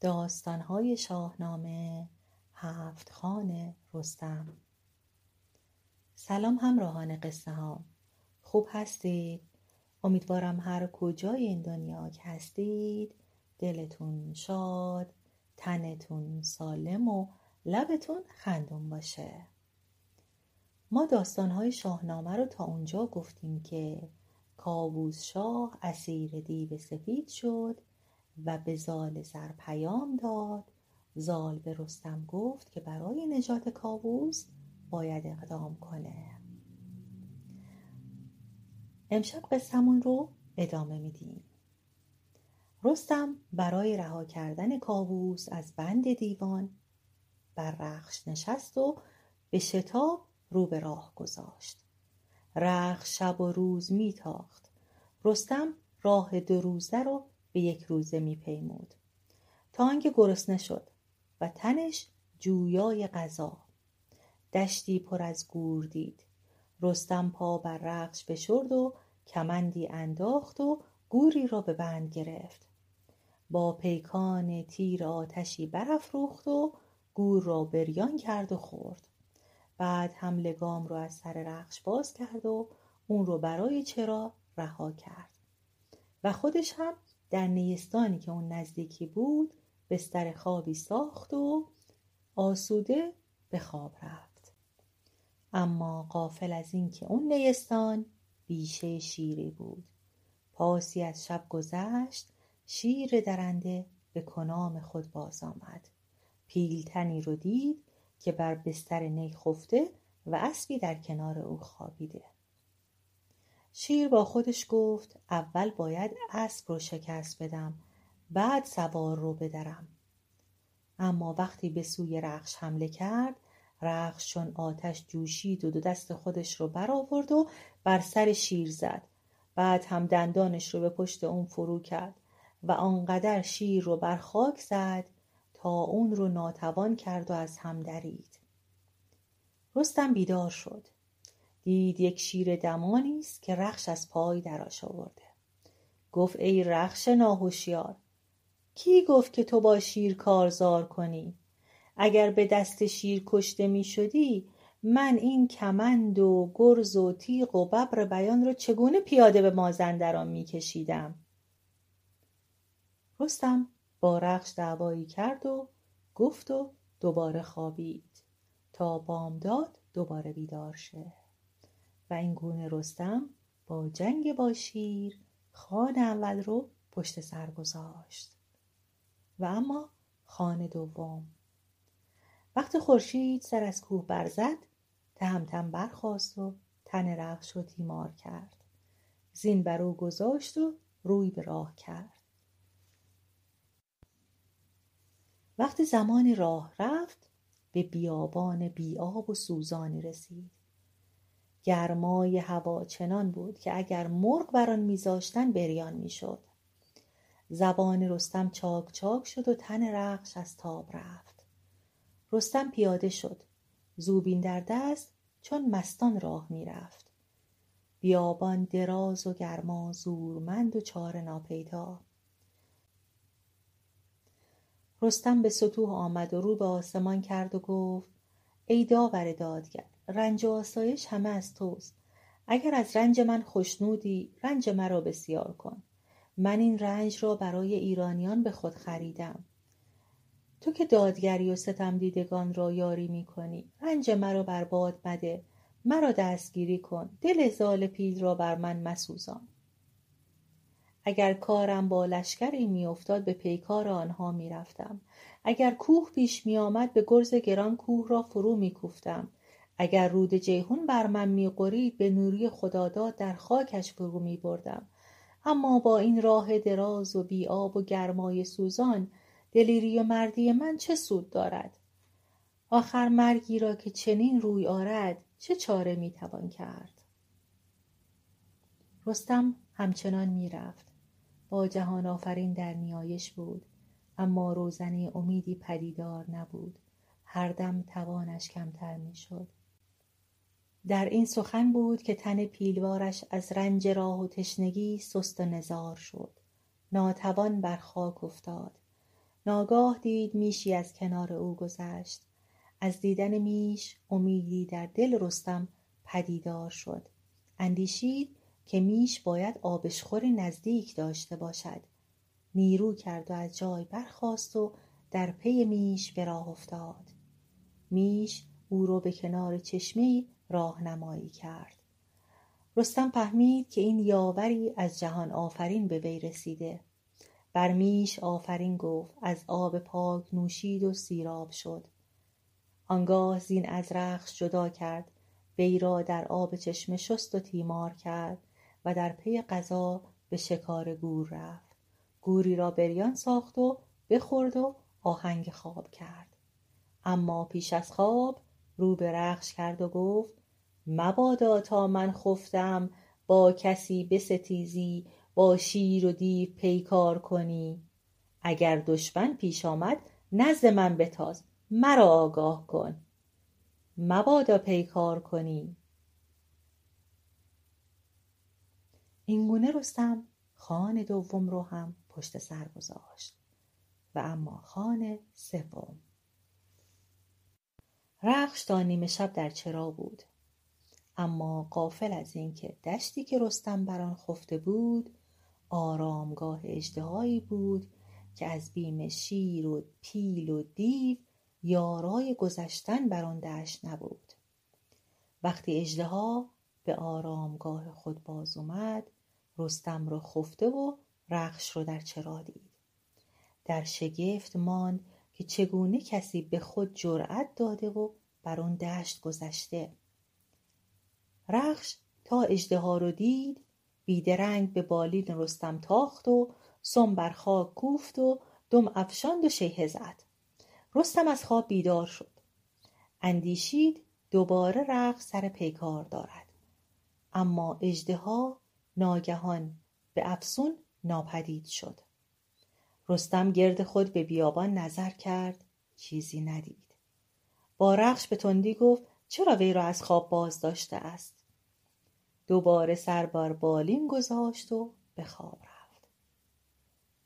داستانهای شاهنامه هفت خان رستم. سلام همراهان قصه ها خوب هستید؟ امیدوارم هر کجای این دنیا که هستید دلتون شاد تنتون سالم و لبتون خندون باشه. ما داستانهای شاهنامه رو تا اونجا گفتیم که کاووس شاه اسیر دیو سفید شد و به زال زر پیام داد. زال به رستم گفت که برای نجات کاووس باید اقدام کنه. امشب قصهمون رو ادامه میدیم. رستم برای رها کردن کاووس از بند دیوان بر رخش نشست و به شتاب رو به راه گذاشت. رخش شب و روز میتاخت. رستم راه دو روزه رو به یک روزه میپیمود. تا آنکه گرسنه شد و تنش جویای غذا. دشتی پر از گور دید. رستم پا بر رخش فشرد و کمندی انداخت و گوری را به بند گرفت. با پیکان تیر آتشی برافروخت و گور را بریان کرد و خورد. بعد هم لگام رو از سر رخش باز کرد و اون رو برای چرا رها کرد. و خودش هم در نیستانی که اون نزدیکی بود بستر خوابی ساخت و آسوده به خواب رفت. اما قافل از اینکه اون نیستان بیشه شیری بود. پاسی از شب گذشت شیر درنده به کنام خود باز آمد. پیلتنی رو دید که بر بستر نی خفته و اسبی در کنار او خوابیده. شیر با خودش گفت اول باید اسب رو شکست بدم بعد سوار رو بدرم. اما وقتی به سوی رخش حمله کرد رخش چون آتش جوشید و دو دست خودش رو برآورد و بر سر شیر زد. بعد هم دندانش رو به پشت اون فرو کرد و آنقدر شیر رو بر خاک زد تا اون رو ناتوان کرد و از هم درید. رستم بیدار شد. دید یک شیر دمانی است که رخش از پای دراش آورده. گفت ای رخش ناهوشیار کی گفت که تو با شیر کارزار کنی؟ اگر به دست شیر کشته می شدی من این کمند و گرز و تیغ و ببر بیان را چگونه پیاده به مازندران می کشیدم؟ رستم با رخش دعوایی کرد و گفت و دوباره خوابید تا بامداد دوباره بیدار شه. و این گونه رستم با جنگ با شیر خان اول رو پشت سر گذاشت. و اما خان دوم. وقت خورشید سر از کوه برزد تهمتن برخاست و تن رخش رو تیمار کرد. زین بر او گذاشت و روی به راه کرد. وقتی زمانی راه رفت به بیابان بیاب و سوزانی رسید. گرمای هوا چنان بود که اگر مرغ بر آن میذاشتن بریان می‌شد. زبان رستم چاک چاک شد و تن رخش از تاب رفت. رستم پیاده شد. زوبین در دست چون مستان راه می‌رفت. بیابان دراز و گرما زورمند و چاره ناپیدا. رستم به سطوح آمد و رو به آسمان کرد و گفت ای داور دادگر رنج و آسایش همه از توست. اگر از رنج من خشنودی رنج مرا بسیار کن. من این رنج را برای ایرانیان به خود خریدم. تو که دادگری و ستم دیدگان را یاری می کنی رنج مرا بر باد مده مرا دستگیری کن دل زال پیل را بر من مسوزان. اگر کارم با لشکری میافتاد به پیکار آنها می‌رفتم اگر کوه پیش میآمد به گرز گران کوه را فرو میکوفتم اگر رود جیهون بر من میغرید به نوری خداداد در خاکش فرو میبردم. اما با این راه دراز و بیآب و گرمای سوزان دلیری و مردی من چه سود دارد؟ آخر مرگی را که چنین روی آرد چه چاره می‌توان کرد؟ رستم همچنان می‌رفت. با جهان آفرین در نیایش بود. اما روزنه امیدی پدیدار نبود. هر دم توانش کمتر می‌شد. در این سخن بود که تن پیلوارش از رنج راه و تشنگی سست و نزار شد. ناتوان بر خاک افتاد. ناگاه دید میشی از کنار او گذشت. از دیدن میش امیدی در دل رستم پدیدار شد. اندیشید که میش باید آبشخوری نزدیک داشته باشد. نیرو کرد و از جای برخاست و در پی میش به راه افتاد. میش او را به کنار چشمهای راهنمایی کرد. رستم فهمید که این یاوری از جهان آفرین به وی رسیده. بر میش آفرین گفت از آب پاک نوشید و سیراب شد. آنگاه زین از رخش جدا کرد. وی را در آب چشمه شست و تیمار کرد و در پی غذا به شکار گور رفت. گوری را بریان ساخت و بخورد و آهنگ خواب کرد. اما پیش از خواب رو به رخش کرد و گفت مبادا تا من خفتم با کسی بستیزی با شیر و دیو پیکار کنی. اگر دشمن پیش آمد نزد من بتاز مرا آگاه کن. مبادا پیکار کنی. اینگونه رستم خان دوم رو هم پشت سر گذاشت. و اما خان سوم. رخش تا نیمه شب در چرا بود. اما غافل از اینکه دشتی که رستم بر آن خفته بود آرامگاه اژدهایی بود که از بیم شیر و پیل و دیو یارای گذشتن بر آن دشت نبود. وقتی اژدها به آرامگاه خود باز اومد رستم را خفته و رخش رو در چرا دید. در شگفت ماند که چگونه کسی به خود جرأت داده و بر آن دشت گذشته. رخش تا اژدها رو دید بیدرنگ به بالین رستم تاخت و سم بر خاک کوفت و دم افشاند و شیهه زد. رستم از خواب بیدار شد. اندیشید دوباره رخش سر پیکار دارد. اما اژدها ناگهان به افسون ناپدید شد. رستم گرد خود به بیابان نظر کرد چیزی ندید. با رخش به تندی گفت چرا وی را از خواب باز داشته است؟ دوباره سر بر بالین گذاشت و به خواب رفت.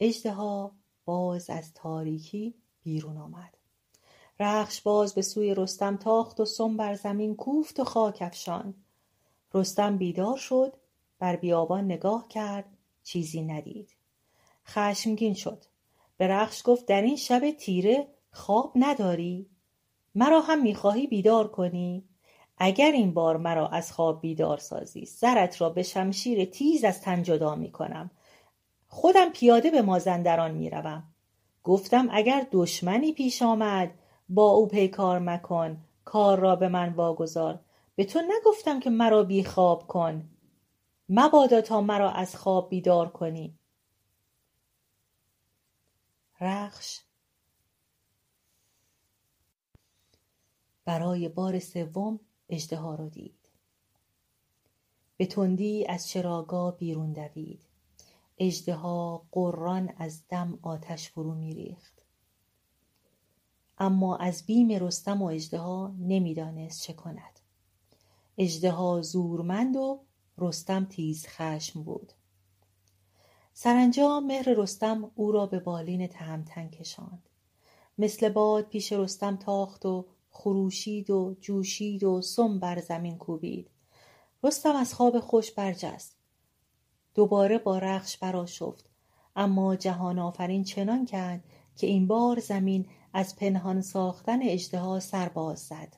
اژدها باز از تاریکی بیرون آمد. رخش باز به سوی رستم تاخت و سم بر زمین کوفت و خاک افشاند. رستم بیدار شد بر بیابان نگاه کرد چیزی ندید. خشمگین شد. به رخش گفت در این شب تیره خواب نداری؟ مرا هم می‌خواهی بیدار کنی؟ اگر این بار مرا از خواب بیدار سازی سرت را به شمشیر تیز از تن جدا می‌کنم خودم پیاده به مازندران می‌روم گفتم اگر دشمنی پیش آمد با او پیکار مکن کار را به من واگذار. به تو نگفتم که مرا بی خواب کن. مبادا تا مرا از خواب بیدار کنی. رخش. برای بار سوم اژدها را دید. به تندی از چراگاه بیرون دوید. اژدها غران از دم آتش فرو میریخت. اما از بیم رستم و اژدها نمی‌دانست چه کند. اژدها زورمند و رستم تیزخشم بود. سرانجام مهر رستم او را به بالین تهمتن کشاند. مثل باد پیش رستم تاخت و خروشید و جوشید و سم بر زمین کوبید. رستم از خواب خوش برجست. دوباره با رخش برآشفت. اما جهان آفرین چنان کرد که این بار زمین از پنهان ساختن اژدها سر باز زد.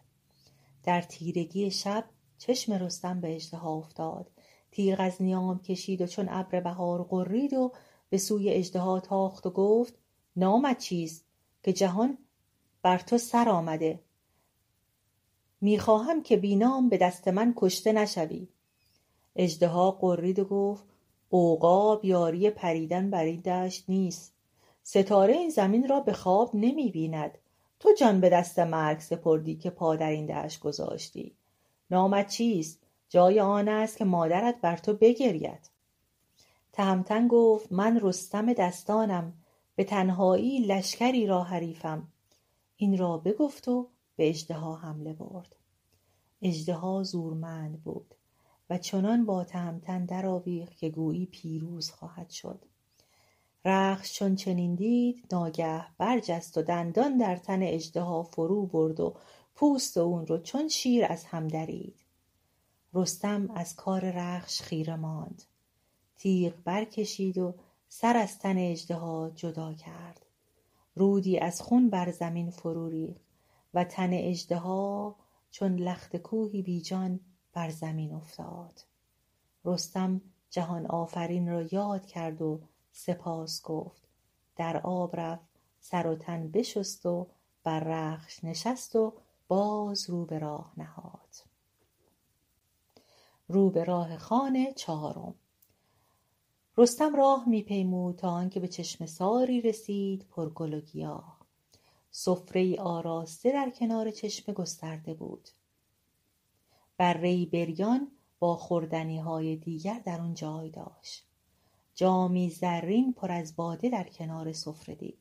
در تیرگی شب چشم رستم به اژدها افتاد. تیغ از نیام کشید و چون ابر بهار غرید و به سوی اژدها تاخت و گفت نامت چیست که جهان بر تو سر آمده؟ می‌خواهم که بینام به دست من کشته نشوی. اژدها غرید و گفت عوقاب یاری پریدن بر این دشت نیست. ستاره این زمین را به خواب نمی‌بیند. تو جان به دست مرگ سپردی که پا در این دشت گذاشتی. نامت چیست؟ جای آن است که مادرت بر تو بگرید. تهمتن گفت من رستم دستانم. به تنهایی لشکری را حریفم. این را بگفت و به اژدها حمله برد. اژدها زورمند بود و چنان با تهمتن درآویخت که گویی پیروز خواهد شد. رخش چون چنین دید ناگه برجست و دندان در تن اژدها فرو برد و پوست اون رو چون شیر از هم درید. رستم از کار رخش خیره ماند. تیغ برکشید و سر از تن اژدها جدا کرد. رودی از خون بر زمین فرو ریخت. و تن اژدها چون لخت کوهی بیجان بر زمین افتاد. رستم جهان آفرین را یاد کرد و سپاس گفت. در آب رفت سر و تن بشست و بر رخش نشست و باز رو به راه نهاد. رو به راه خانه چهارم. رستم راه میپیمود تا آنکه به چشمه ساری رسید پر گل و گیاه. سفره ای آراسته در کنار چشمه گسترده بود. بره ای بریان با خوردنی های دیگر در آن جای داشت. جامی زرین پر از باده در کنار سفره دید.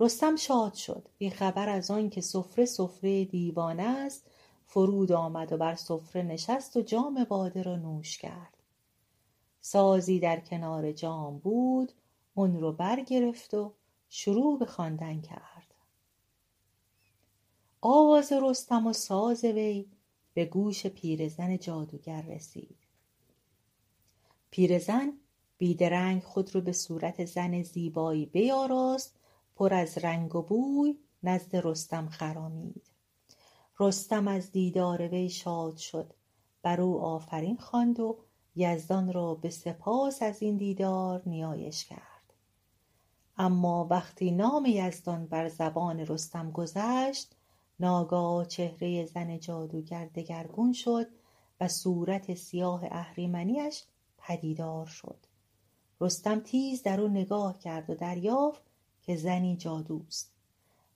رستم شاد شد. بی خبر از آنکه سفره سفره دیوانه است فرود آمد و بر سفره نشست و جام باده را نوش کرد. سازی در کنار جام بود اون رو برگرفت و شروع به خواندن کرد. آواز رستم و ساز وی به گوش پیرزن جادوگر رسید. پیرزن بیدرنگ خود رو به صورت زن زیبایی بیاراست پر از رنگ و بوی نزد رستم خرامید. رستم از دیدار وی شاد شد. بر او آفرین خواند و یزدان را به سپاس از این دیدار نیایش کرد. اما وقتی نام یزدان بر زبان رستم گذشت ناگاه چهره زن جادوگر دگرگون شد و صورت سیاه اهریمنیش پدیدار شد. رستم تیز در او نگاه کرد و دریافت که زنی جادوست.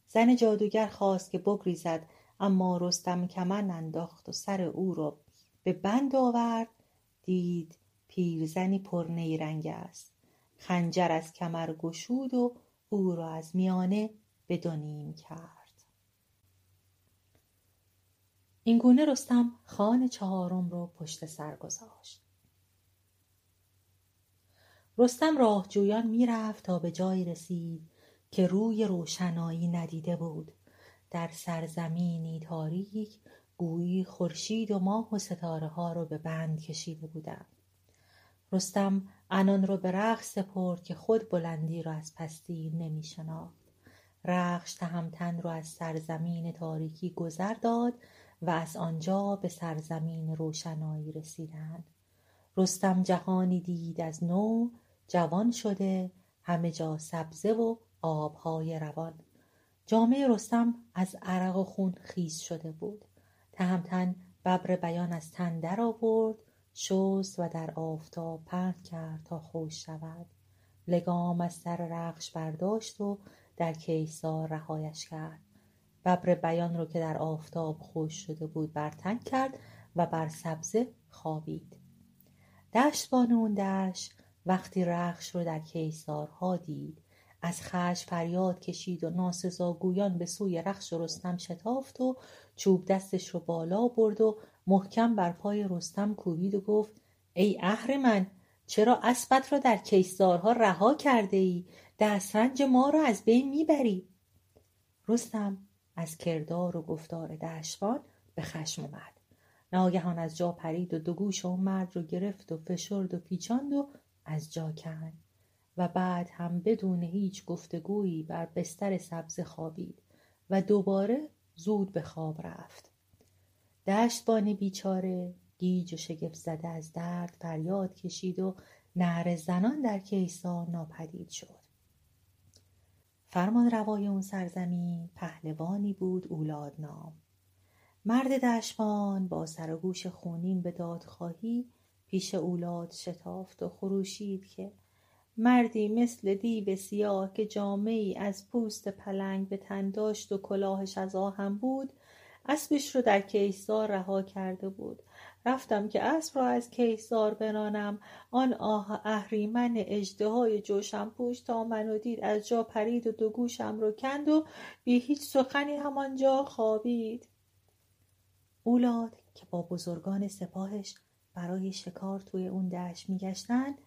زن جادوگر خواست که بگریزد اما رستم کمند انداخت و سر او را به بند آورد. دید پیرزنی پر نیرنگ است. خنجر از کمر گشود و او را از میانه به کرد. اینگونه رستم خان چهارم را پشت سر گذاشت. رستم راهجویان می‌رفت تا به جایی رسید که روی روشنایی ندیده بود. در سرزمینی تاریک گویی خورشید و ماه و ستاره ها رو به بند کشیده بودند. رستم انان رو به رقص سپرد که خود بلندی رو از پستی نمی شناخت رخش تهمتن رو از سرزمین تاریکی گذر داد و از آنجا به سرزمین روشنایی رسیدند. رستم جهانی دید از نو جوان شده همه جا سبزه و آبهای روان. جامعه رستم از عرق و خون خیس شده بود. تهمتن ببر بیان از تن در آورد شست و در آفتاب پهن کرد تا خوش شود. لگام از سر رخش برداشت و در کیسار رهایش کرد. ببر بیان رو که در آفتاب خوش شده بود بر تن کرد و بر سبزه خوابید. دشتبان اون دشت وقتی رخش رو در کیسارها دید. از خشم فریاد کشید و ناسزاگویان به سوی رخش رستم شتافت و چوب دستش رو بالا برد و محکم بر پای رستم کوبید و گفت ای اهرمن چرا اسبت را در کیسارها رها کرده ای؟ دسترنج ما را از بین می‌بری. رستم از کردار و گفتار دشوان به خشم اومد ناگهان از جا پرید و دو گوش اون مرد رو گرفت و فشرد و پیچاند و از جا کند. و بعد هم بدون هیچ گفتگویی بر بستر سبز خوابید و دوباره زود به خواب رفت. دشتبان بیچاره گیج و شگفت زده از درد فریاد کشید و نهر زنان در کیسا ناپدید شد. فرمان روای اون سرزمین پهلوانی بود اولاد نام. مرد دشبان با سر و گوش خونین به دادخواهی پیش اولاد شتافت و خروشید که مردی مثل دیو سیاه که جامعی از پوست پلنگ به تن داشت و کلاهش از آهن بود اسبش رو در کیسار رها کرده بود. رفتم که اسب را از کیسار برانم آن آه اهریمن اژدهای جوشن پوش تا منو دید از جا پرید و دو گوشم رو کند و بی هیچ سخنی همانجا خوابید. اولاد که با بزرگان سپاهش برای شکار توی اون دشت میگشتند.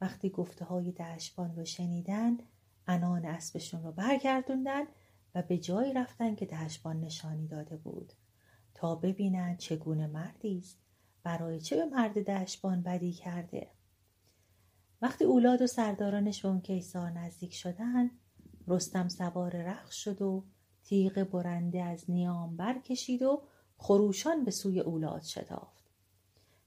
وقتی گفته های دشبان رو شنیدن انان اسبشون رو برگردوندن و به جایی رفتن که دشبان نشانی داده بود. تا ببینن چگونه مردی است. برای چه به مرد دشبان بدی کرده؟ وقتی اولاد و سردارانش به اون کیسار نزدیک شدن رستم سوار رخش شد و تیغ برنده از نیام برکشید و خروشان به سوی اولاد شتافت.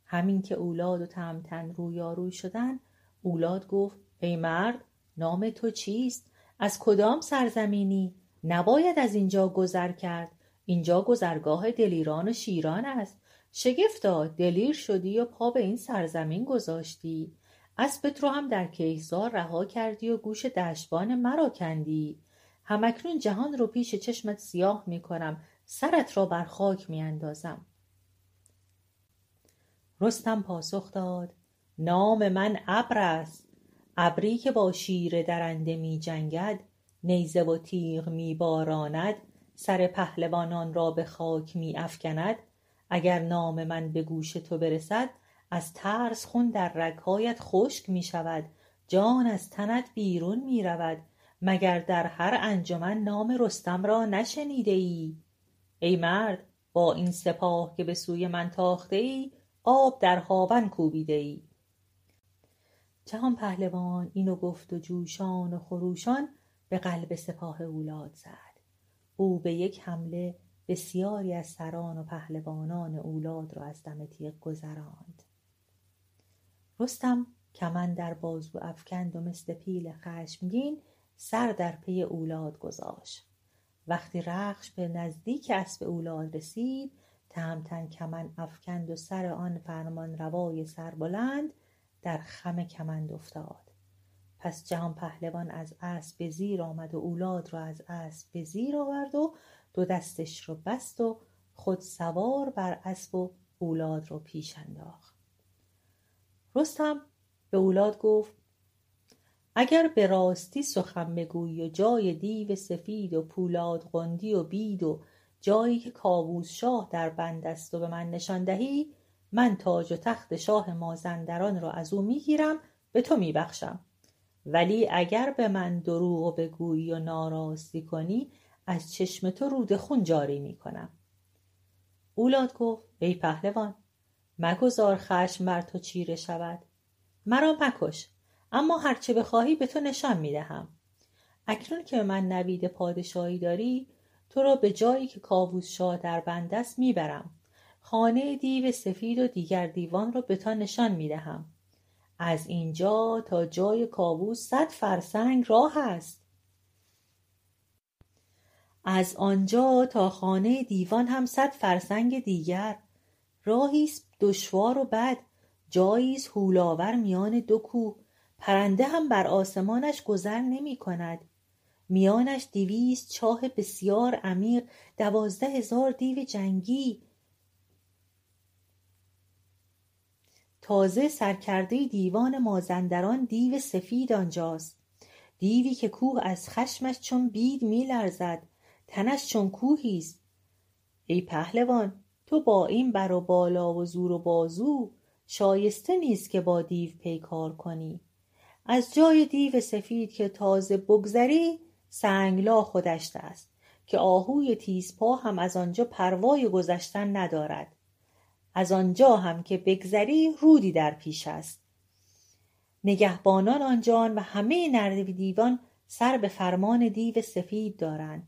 همین که اولاد و تمتن رویاروی شدن اولاد گفت ای مرد نام تو چیست؟ از کدام سرزمینی؟ نباید از اینجا گذر کرد. اینجا گذرگاه دلیران و شیران است. شگفتا دلیر شدی و پا به این سرزمین گذاشتی؟ اسبت رو هم در کیهزار رها کردی و گوش دشبان مرا کندی. همکنون جهان رو پیش چشمت سیاه می کنم سرت را بر خاک می اندازم. رستم پاسخ داد نام من ابر است. ابری که با شیر درنده می جنگد نیزه و تیغ می باراند سر پهلوانان را به خاک می افکند اگر نام من به گوش تو برسد از ترس خون در رگهایت خشک می شود. جان از تنت بیرون می رود. مگر در هر انجمن نام رستم را نشنیده ای؟ ای مرد با این سپاه که به سوی من تاخته ای آب در هاون کوبیده ای. جهان پهلوان اینو گفت و جوشان و خروشان به قلب سپاه اولاد زد. او به یک حمله بسیاری از سران و پهلوانان اولاد را از دم تیغ گذراند. رستم کمن در بازو افکند و مثل پیل خشمگین سر در پی اولاد گذاشت. وقتی رخش به نزدیک اسب اولاد رسید تهمتن کمن افکند و سر آن فرمان روای سربلند در خم کمند افتاد. پس جهان پهلوان از اسب به زیر آمد و اولاد را از اسب به زیر آورد و دو دستش رو بست و خود سوار بر اسب و اولاد رو پیش انداخت. رستم به اولاد گفت اگر به راستی سخن بگویی و جای دیو سفید و پولاد قندی و بید و جایی که کاووس شاه در بند است و به من نشان دهی من تاج و تخت شاه مازندران را از او می‌گیرم به تو میبخشم. ولی اگر به من دروغ بگویی و ناراستی کنی از چشم تو رود خون جاری می‌کنم. اولاد گفت ای پهلوان مگذار خشم بر تو چیره شود. مرا مکش اما هرچه بخواهی به تو نشان می‌دهم. اکنون که من نوید پادشاهی داری تو را به جایی که کاووس شاه در بند است می‌برم. خانه دیو سفید و دیگر دیوان را به تا نشان می‌دهم. از اینجا تا جای کاووس صد فرسنگ راه است. از آنجا تا خانه دیوان هم صد فرسنگ دیگر. راهی دشوار و بد جایی است هولاور میان دو کوه. پرنده هم بر آسمانش گذر نمی کند. میانش دویست چاه بسیار عمیق دوازده هزار دیو جنگی. تازه سرکرده دیوان مازندران دیو سفید آنجاست. دیوی که کوه از خشمش چون بید میلرزد تنش چون کوهی است. ای پهلوان تو با این بر و بالا و زور و بازو شایسته نیست که با دیو پیکار کنی. از جای دیو سفید که تازه بگذری سنگلا خودش است که آهوی تیزپا هم از آنجا پروای گذشتن ندارد. از آنجا هم که بگذری رودی در پیش است. نگهبانان آنجان و همه نرد دیوان سر به فرمان دیو سفید دارند.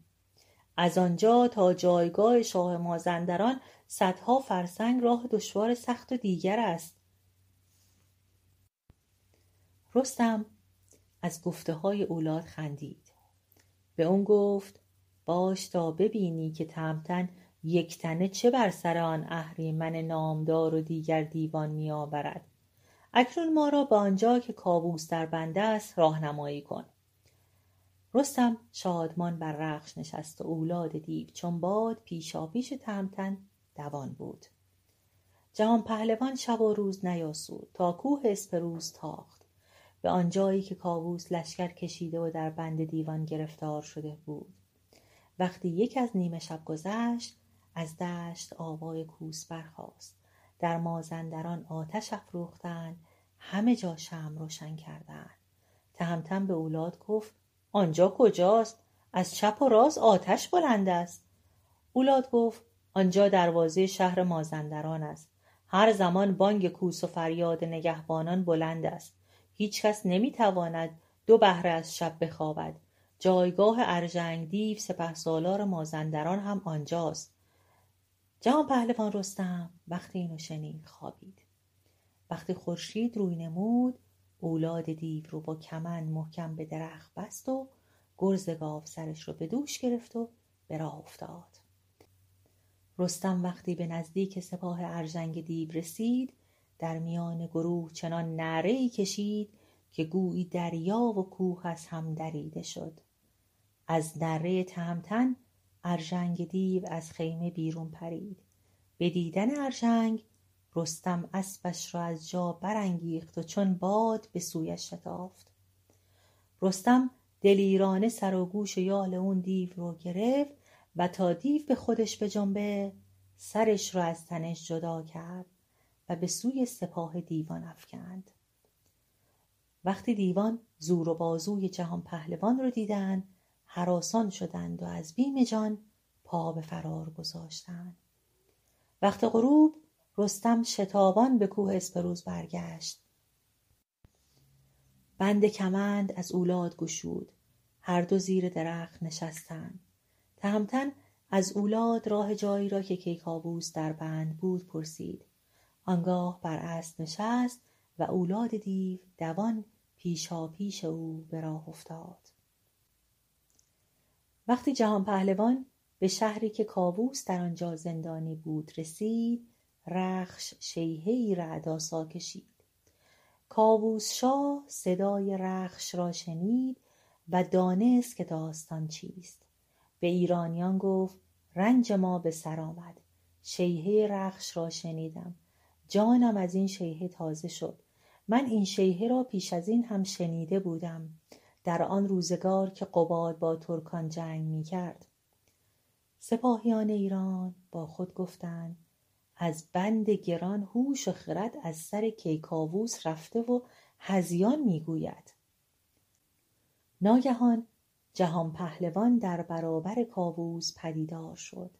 از آنجا تا جایگاه شاه مازندران صدها فرسنگ راه دشوار سخت و دیگر است. رستم از گفته های اولاد خندید. به اون گفت باش تا ببینی که تمتن یک تنه چه بر سر آن اهریمن نامدار و دیگر دیوان می آورد اکنون ما را به آنجا که کابوس در بنده است راهنمایی کن. رستم شادمان بر رخش نشست و اولاد دیو چون باد پیشاپیش تهمتن دوان بود. جهان پهلوان شب و روز نیاسود تا کوه اسپروز تاخت. به آنجایی که کاووس لشکر کشیده و در بند دیوان گرفتار شده بود. وقتی یک از نیمه شب گذشت از دشت آوای کوس برخاست. در مازندران آتش افروختند همه جا شم روشن کردند. تهمتن به اولاد گفت آنجا کجاست؟ از چپ و راست آتش بلند است. اولاد گفت آنجا دروازه شهر مازندران است. هر زمان بانگ کوس و فریاد نگهبانان بلند است. هیچکس نمی‌تواند دو بهره از شب بخوابد. جایگاه ارژنگ دیو سپهسالار مازندران هم آنجاست. جهان پهلوان رستم وقتی اینو شنید خوابید. وقتی خورشید روی نمود اولاد دیو رو با کمند محکم به درخت بست و گرز گاو سرش رو به دوش گرفت و به راه افتاد. رستم وقتی به نزدیک سپاه ارژنگ دیو رسید در میان گروه چنان نعره کشید که گویی دریا و کوه از هم دریده شد. از نره تهمتن ارژنگ دیو از خیمه بیرون پرید. به دیدن ارژنگ رستم اسبش را از جا برانگیخت و چون باد به سویش شتافت. رستم دلیرانه سر و گوش یال اون دیو رو گرفت و تا دیو به خودش بجنبه سرش را از تنش جدا کرد و به سوی سپاه دیوان افکند. وقتی دیوان زور و بازوی جهان پهلوان رو دیدند حراسان شدند و از بیم جان پا به فرار گذاشتند. وقت غروب رستم شتابان به کوه اسپروز برگشت. بند کمند از اولاد گشود. هر دو زیر درخت نشستند. تهمتن از اولاد راه جایی را که کیکاووس در بند بود پرسید. آنگاه بر اسب نشست و اولاد دیو دوان پیشاپیش او به راه افتاد. وقتی جهان پهلوان به شهری که کاووس در آنجا زندانی بود رسید رخش شیههای رعدآسا کشید. کاووس شاه صدای رخش را شنید و دانست که داستان چیست. به ایرانیان گفت رنج ما به سر آمد. شیهه رخش را شنیدم. جانم از این شیهه تازه شد. من این شیهه را پیش از این هم شنیده بودم. در آن روزگار که قباد با ترکان جنگ می کرد سپاهیان ایران با خود گفتند از بند گران هوش و خرد از سر کیکاووس رفته و هزیان می‌گوید. ناگهان جهان پهلوان در برابر کاووس پدیدار شد.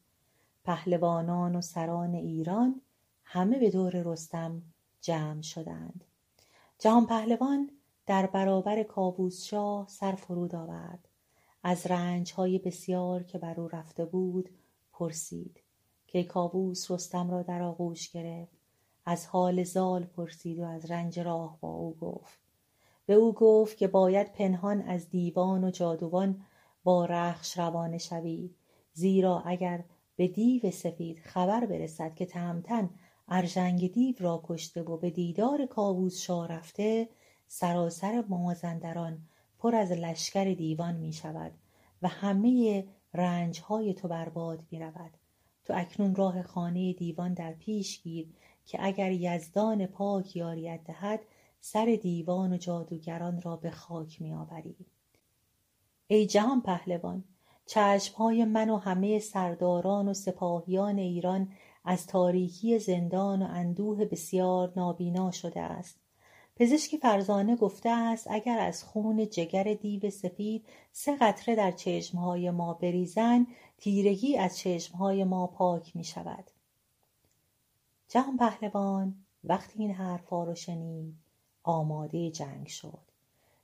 پهلوانان و سران ایران همه به دور رستم جمع شدند. جهان پهلوان در برابر کاووس شاه سر فرود آورد. از رنجهای بسیار که بر او رفته بود پرسید. کیکاووس رستم را در آغوش گرفت. از حال زال پرسید و از رنج راه با او گفت. به او گفت که باید پنهان از دیوان و جادوان با رخش روانه شوی زیرا اگر به دیو سفید خبر برسد که تهمتن ارژنگ دیو را کشته و به دیدار کاووس شاه رفته سراسر مازندران پر از لشکر دیوان می شود و همه رنجهای تو برباد می رود تو اکنون راه خانه دیوان در پیش گیر که اگر یزدان پاک یاریت دهد سر دیوان و جادوگران را به خاک می آوری. ای جهان پهلوان چشمهای من و همه سرداران و سپاهیان ایران از تاریکی زندان و اندوه بسیار نابینا شده است پزشک فرزانه گفته است اگر از خون جگر دیو سفید سه قطره در چشمهای ما بریزن تیرگی از چشمهای ما پاک می شود جهان پهلوان وقتی این حرفا رو شنید آماده جنگ شد.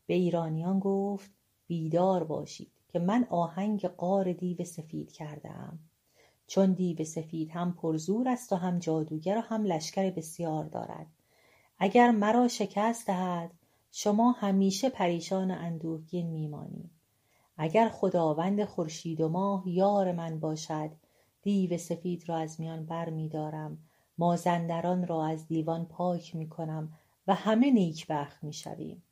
به ایرانیان گفت بیدار باشید که من آهنگ قار دیو سفید کردم. چون دیو سفید هم پرزور است و هم جادوگر و هم لشکر بسیار دارد. اگر مرا شکست دهد شما همیشه پریشان اندوهگین میمانید اگر خداوند خورشید و ماه یار من باشد دیو سفید را از میان بر می دارم مازندران را از دیوان پاک می کنم و همه نیکبخت می شویم.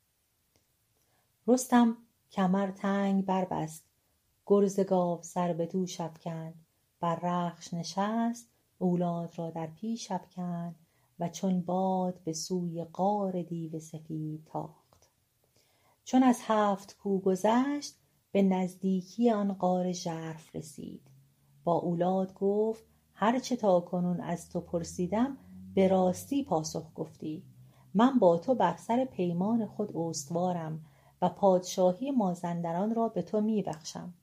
رستم کمر تنگ بربست. گرز گاو سر به دوش افکند. بر رخش نشست. اولاد را در پیش افکند. و چون باد به سوی غار دیو سفید تاخت. چون از هفت کو گذشت به نزدیکی آن غار ژرف رسید. با اولاد گفت هرچه تاکنون از تو پرسیدم به راستی پاسخ گفتی. من با تو بر سر پیمان خود استوارم و پادشاهی مازندران را به تو میبخشم.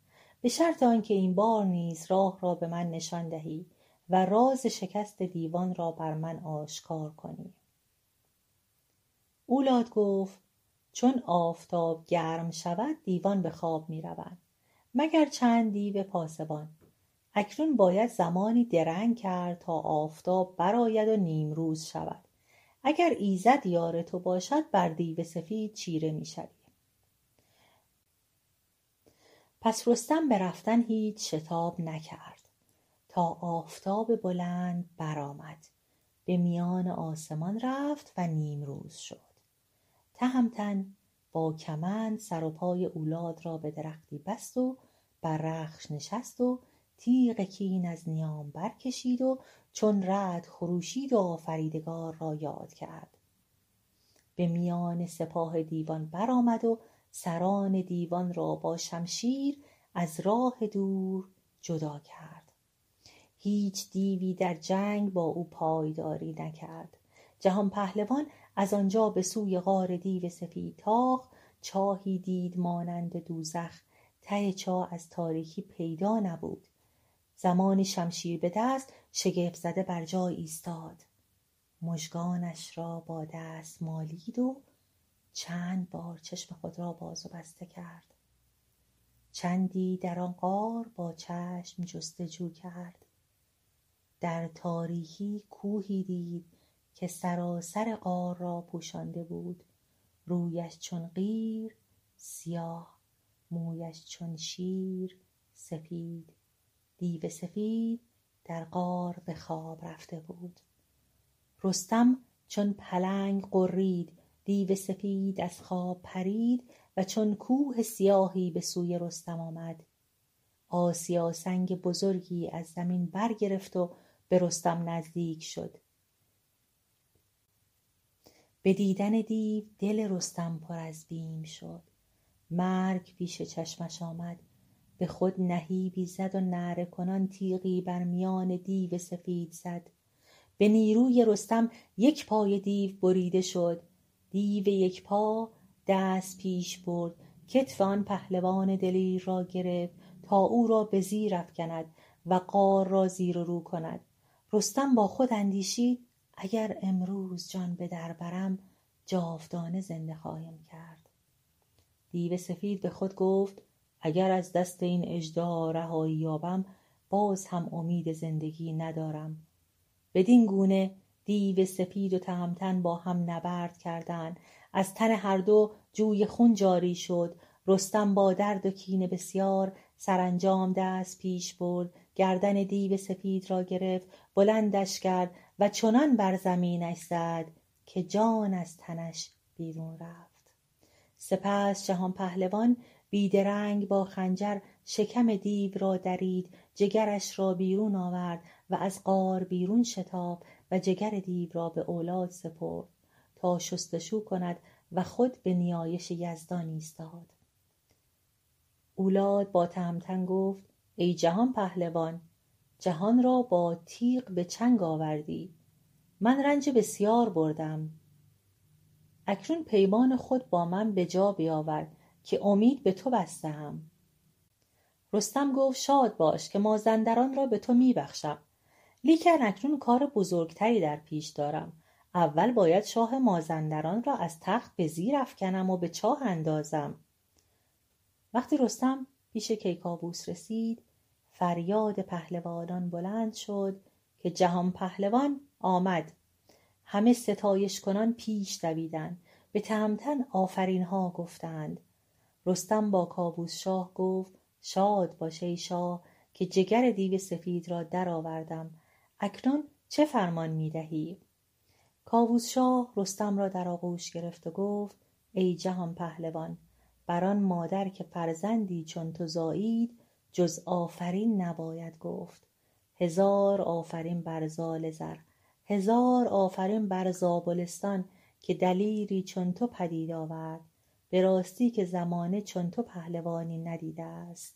به شرط آنکه این بار نیز راه را به من نشان دهی. و راز شکست دیوان را بر من آشکار کنی. اولاد گفت چون آفتاب گرم شود دیوان به خواب می روند مگر چند دیو پاسبان؟ اکنون باید زمانی درنگ کرد تا آفتاب برآید و نیمروز شود. اگر ایزد یار تو باشد بر دیو سفید چیره می‌شوی پس رستم به رفتن هیچ شتاب نکرد. تا آفتاب بلند برآمد. به میان آسمان رفت و نیمروز شد. تهمتن با کمند سر و پای اولاد را به درختی بست و بر رخش نشست و تیغ کین از نیام برکشید و چون رعد خروشید و آفریدگار را یاد کرد. به میان سپاه دیوان برآمد و سران دیوان را با شمشیر از راه دور جدا کرد. هیچ دیوی در جنگ با او پایداری نکرد. جهان پهلوان از آنجا به سوی غار دیو سفید تاخت چاهی دید مانند دوزخ. ته چاه از تاریکی پیدا نبود. زمانی شمشیر به دست شگفت زده بر جای ایستاد. مژگانش را با دست مالید و چند بار چشم خود را باز و بسته کرد. چندی در آن غار با چشم جستجو کرد. در تاریکی کوهی دید که سراسر غار را پوشانده بود. رویش چون قیر سیاه مویش چون شیر سفید. دیو سفید در غار به خواب رفته بود. رستم چون پلنگ غرید دیو سفید از خواب پرید و چون کوه سیاهی به سوی رستم آمد. آسیا سنگ بزرگی از زمین برگرفت و به رستم نزدیک شد. به دیدن دیو دل رستم پر از بیم شد. مرگ پیش چشمش آمد. به خود نهیبی زد و نعره کنان تیغی بر میان دیو سفید زد. به نیروی رستم یک پای دیو بریده شد. دیو یک پا دست پیش برد. کتف آن پهلوان دلیر را گرفت تا او را به زیر افکند و غار را زیر و رو کند. رستم با خود اندیشید اگر امروز جان به در برم جاودانه زنده خواهیم کرد. دیو سفید به خود گفت اگر از دست این اژدها رهایی یابم باز هم امید زندگی ندارم. بدین گونه دیو سپید و تهمتن با هم نبرد کردند. از تن هر دو جوی خون جاری شد. رستم با درد و کینه بسیار سرانجام دست پیش برد. گردن دیو سپید را گرفت بلندش کرد و چنان بر زمینش زد که جان از تنش بیرون رفت. سپس جهان پهلوان بیدرنگ با خنجر شکم دیو را درید جگرش را بیرون آورد و از غار بیرون شتاب و جگر دیو را به اولاد سپرد تا شستشو کند و خود به نیایش یزدان ایستاد. اولاد با تهمتن گفت ای جهان پهلوان جهان را با تیغ به چنگ آوردی. من رنج بسیار بردم. اکنون پیمان خود با من به جا بیاور که امید به تو بستهام رستم گفت شاد باش که مازندران را به تو میبخشم. لیکن اکنون کار بزرگتری در پیش دارم. اول باید شاه مازندران را از تخت به زیر افکنم و به چاه اندازم. وقتی رستم پیش کیکاووس رسید. فریاد پهلوانان بلند شد که جهان پهلوان آمد. همه ستایش کنان پیش دویدند. به تهمتن آفرینها گفتند. رستم با کاووس شاه گفت شاد باش ای شاه که جگر دیو سفید را درآوردم. اکنون چه فرمان می دهی? کاووس شاه رستم را در آغوش گرفت و گفت ای جهان پهلوان بر آن مادر که فرزندی چون تو زایید جز آفرین نباید گفت. هزار آفرین بر زال زر هزار آفرین بر زابلستان که دلیری چون تو پدید آورد. به راستی که زمانه چون تو پهلوانی ندیده است.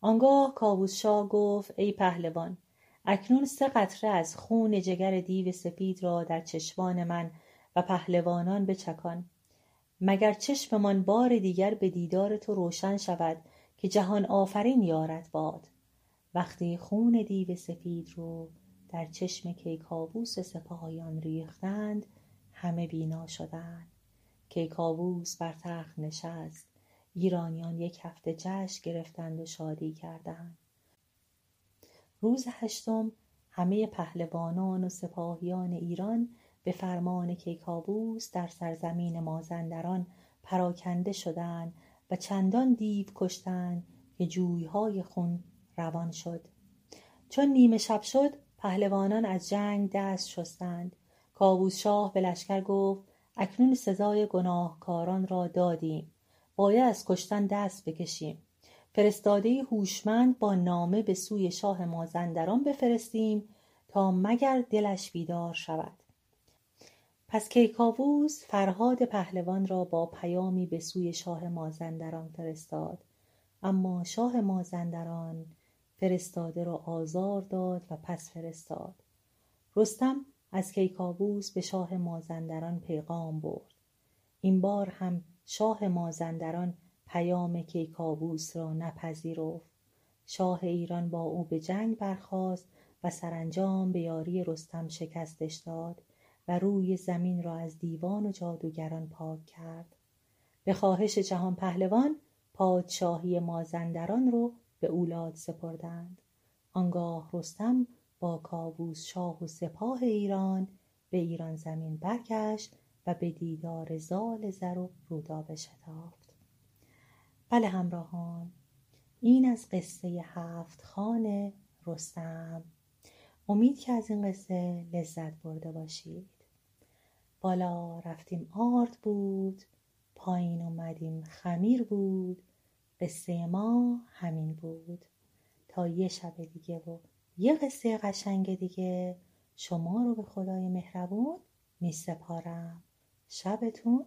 آنگاه کاووس شاه گفت ای پهلوان اکنون سه قطره از خون جگر دیو سپید را در چشمان من و پهلوانان بچکان. مگر چشممان بار دیگر به دیدار تو روشن شود که جهان آفرین یارت باد؟ وقتی خون دیو سپید رو در چشم کیکاووس سپاهیان ریختند همه بینا شدند. کیکاووس بر تخت نشست. ایرانیان یک هفته جشن گرفتند و شادی کردند. روز هشتم همه پهلوانان و سپاهیان ایران به فرمان کیکاووس در سرزمین مازندران پراکنده شدند و چندان دیو کشتند که جویهای خون روان شد. چون نیمه شب شد پهلوانان از جنگ دست شستند. کاووس شاه به لشکر گفت اکنون سزای گناهکاران را دادیم. باید از کشتن دست بکشیم. فرستاده هوشمند با نامه به سوی شاه مازندران بفرستیم تا مگر دلش بیدار شود. پس کیکاووس فرهاد پهلوان را با پیامی به سوی شاه مازندران فرستاد. اما شاه مازندران فرستاده را آزار داد و پس فرستاد. رستم از کیکاووس به شاه مازندران پیغام برد. این بار هم شاه مازندران پیام کیکاووس را نپذیرفت. شاه ایران با او به جنگ برخاست و سرانجام به یاری رستم شکستش داد. و روی زمین را از دیوان و جادوگران پاک کرد. به خواهش جهان پهلوان پادشاهی مازندران رو به اولاد سپردند. آنگاه رستم با کاووس شاه و سپاه ایران به ایران زمین برگشت و به دیدار زال زر و رودابه شتافت. بله همراهان این از قصه هفت خان رستم. امید که از این قصه لذت برده باشید. بالا رفتیم آرد بود پایین اومدیم خمیر بود قصه ما همین بود. تا یه شب دیگه و یه قصه قشنگ دیگه شما رو به خدای مهربون می سپارم شبتون